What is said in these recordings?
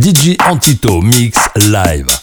DJ Antito Mix Live.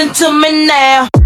Listen to me now.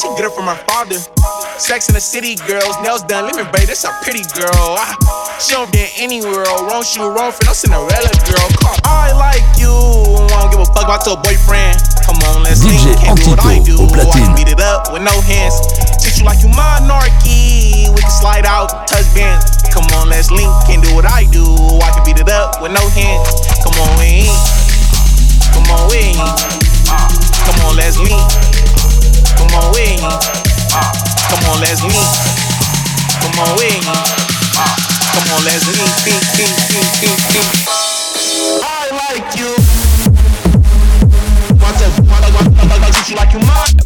She get it from her father. Sex in the city, girls, nails done, living, babe, this a pretty girl. Ah, she don't be anywhere, wrong shoe, wrong fit, no Cinderella girl. Call. I like you, won't give a fuck about your boyfriend. Come on, let's DJ link, can't do what I do. I beat it up with no hands. Treat you like you monarchy, we can slide out, touch bands. Come on, let's link, can't do what I do. I can beat it up with no hands. Come on, we ain't. Come on, we ain't. Come on, let's link. Come on, ain't. Come on, let's link. Come on. Come on, let's link. link, link, link, link, link. I like you. Want to, want to, want to, want to treat you like you mine. I-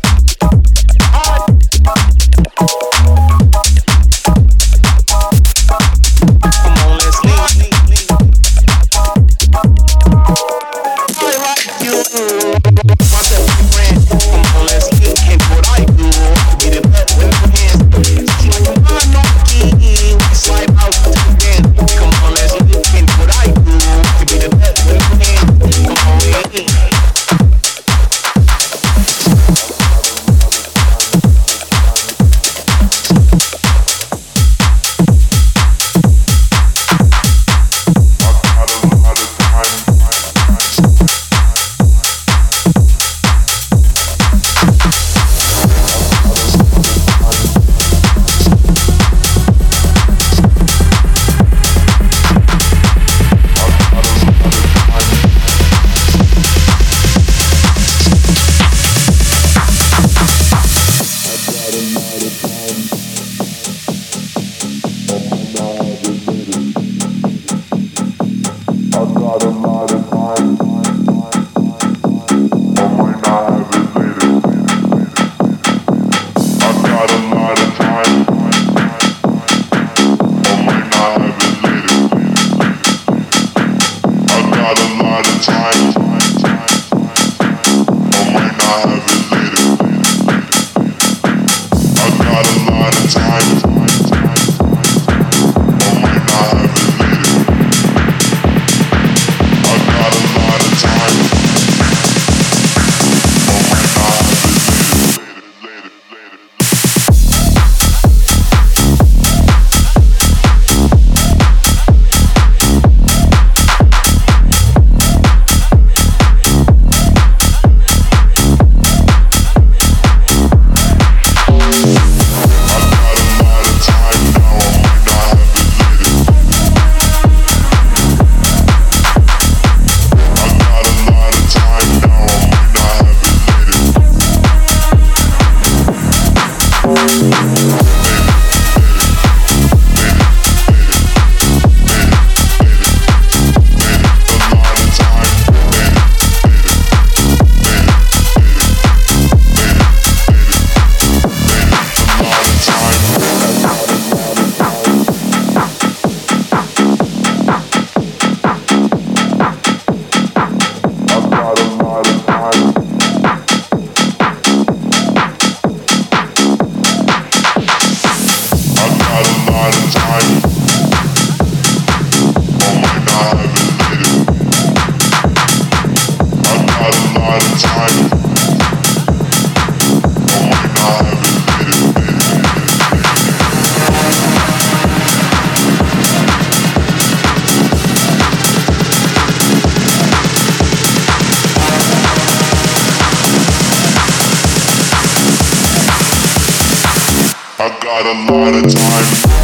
I got a lot of time.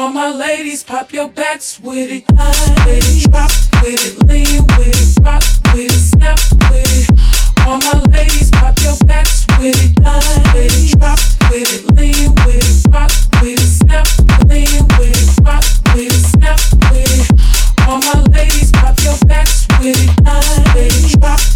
All my ladies, pop your backs with it. High with it, drop with it, lean with it, rock with it, snap with it. All my ladies, pop your backs with it. High with it, drop with it, lean with it, rock with it, snap lean with it, rock with it, snap with it. All my ladies, pop your backs with it. High with it, drop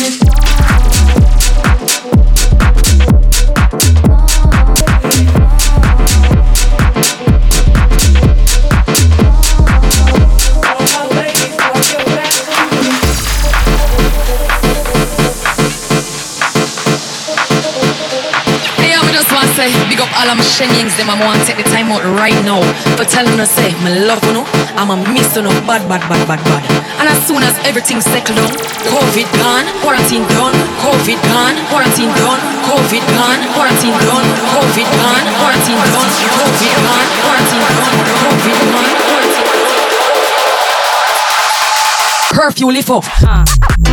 minute. All of my shenings, them I want to take the time out right now for telling us, say, my love you know, I'm a miss you know, bad, bad, bad, bad, bad. And as soon as everything settled down, COVID gone, quarantine done, COVID gone, quarantine done, COVID gone, quarantine done, COVID gone, quarantine done, COVID gone, quarantine done, COVID gone, quarantine done. Curfew lift up. COVID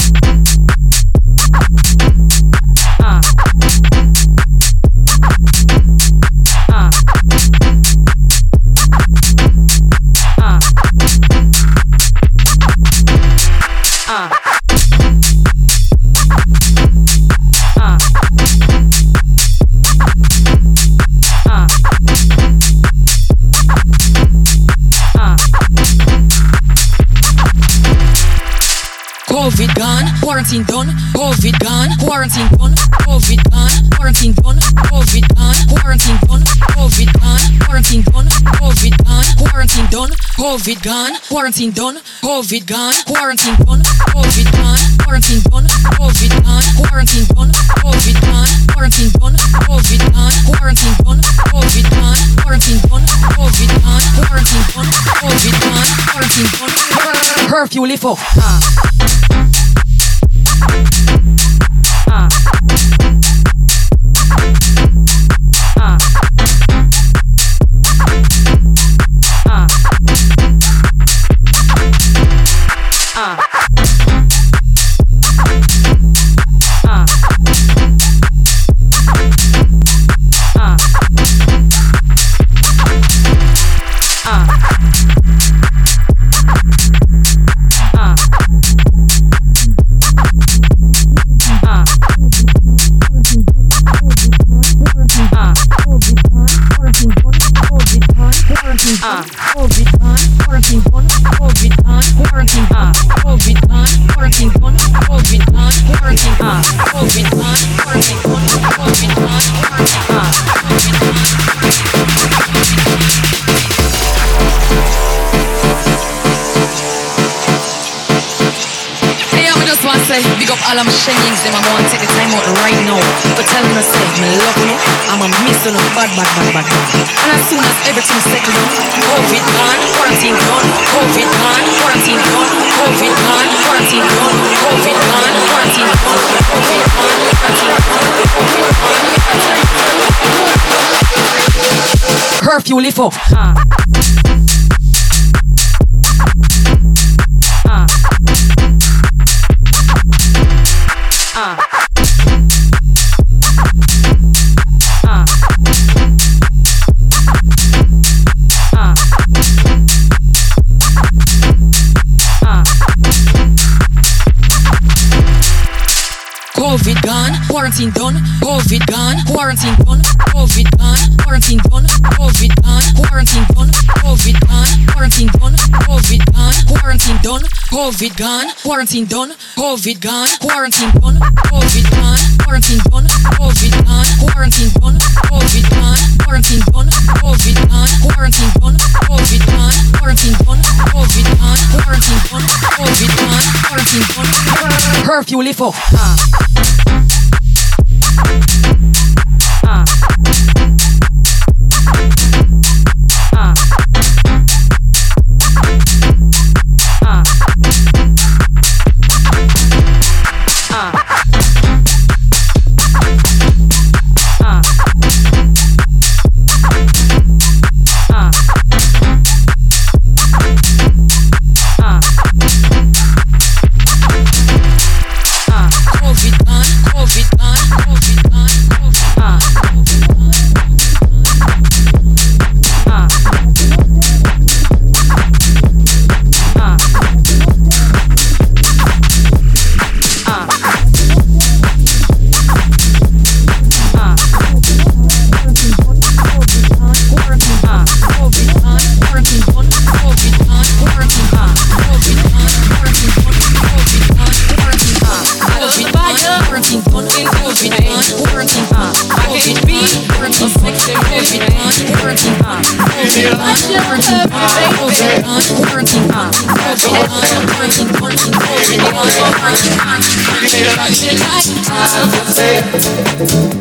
gone, quarantine done, COVID gone, quarantine done, COVID gone, quarantine done, COVID gone, quarantine done, COVID gone, quarantine done, COVID gone, quarantine done, COVID gone, quarantine done, COVID gone, quarantine done, COVID gone, quarantine done, COVID gone, quarantine done, COVID gone, quarantine done, COVID gone, quarantine done, COVID gone, quarantine done, COVID gone, quarantine done, COVID gone, quarantine done, curfew lift up. Ah. All of my shenings, them I want to take the time out right now for telling us, say, me love you, I'm a miss you, bad, bad, bad, bad, bad. And as soon as everything settled down, COVID gone, quarantine done, COVID gone, quarantine done, COVID gone, quarantine done, COVID gone, quarantine done, COVID gone, quarantine done, COVID gone, Curfew lift up. COVID quarantine done, COVID gone, quarantine done, COVID gone, quarantine done, COVID gone, quarantine done, COVID gone, quarantine done, COVID gone, quarantine done, COVID gone, quarantine done, COVID gone, quarantine done, COVID gone, quarantine done, COVID gone, quarantine done, COVID gone, quarantine done, COVID gone, quarantine done, COVID gone, quarantine done, COVID gone, quarantine done, COVID gone, quarantine done, curfew lift up. Bye. Would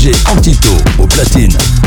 DJ Antito au platine.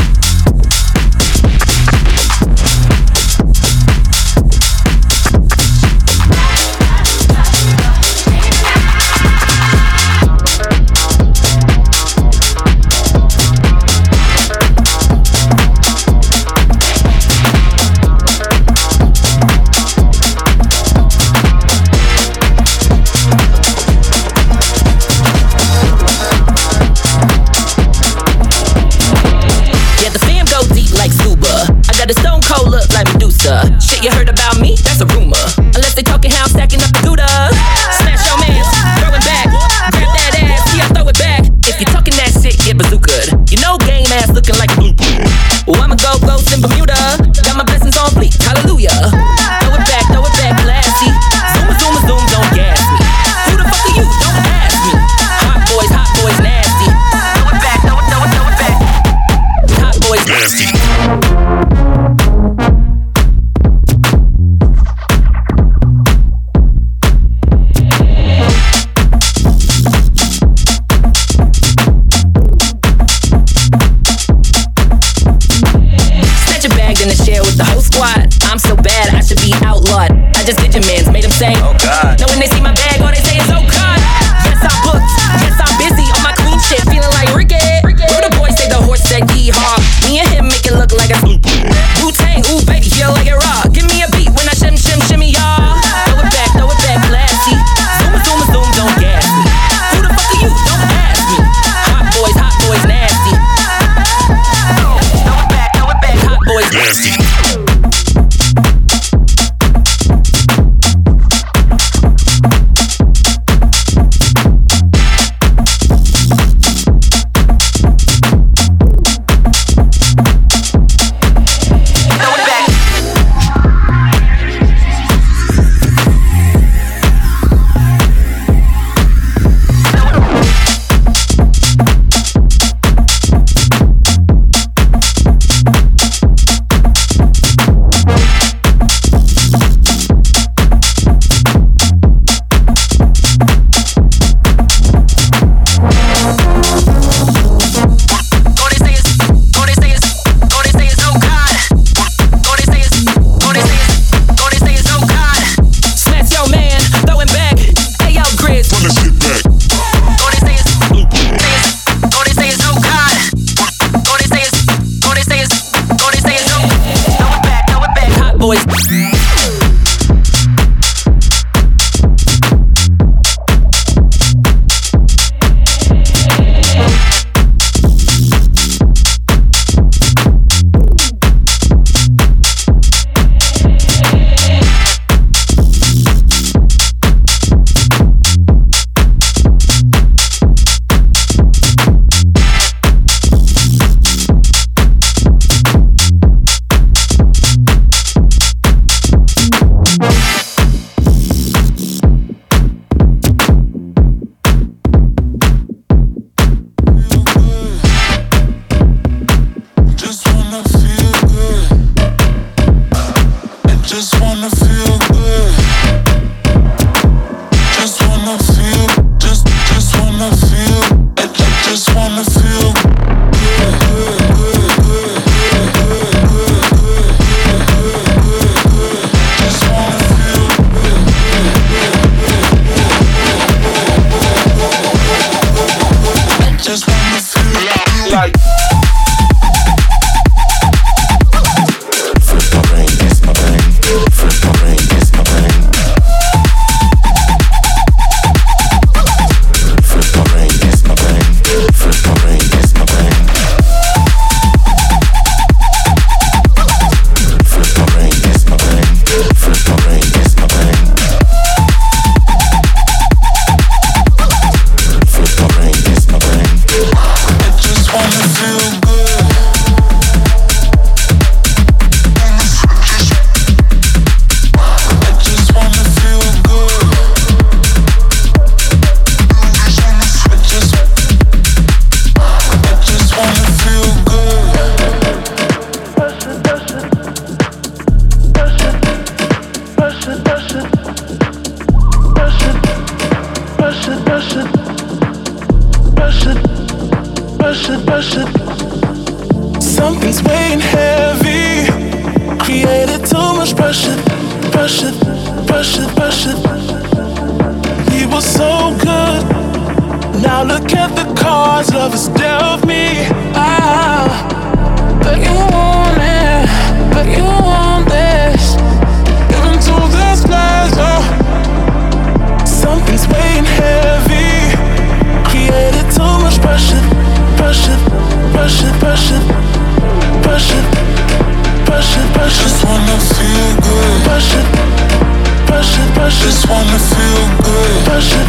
Pressure. Just wanna feel good. Pressure.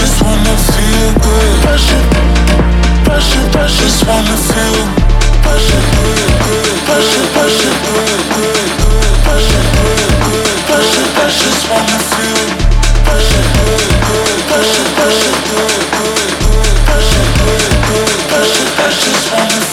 Just wanna feel good. Pressure. Just wanna feel pressure, pressure. Just wanna feel feel